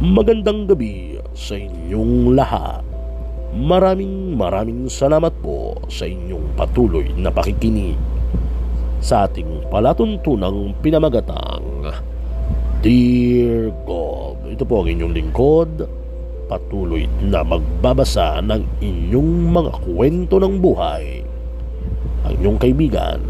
Magandang gabi sa inyong lahat. Maraming maraming salamat po sa inyong patuloy na pakikinig sa ating palatuntunang pinamagatang Dear God. Ito po ang inyong lingkod, patuloy na magbabasa ng inyong mga kwento ng buhay. Ang inyong kaibigan,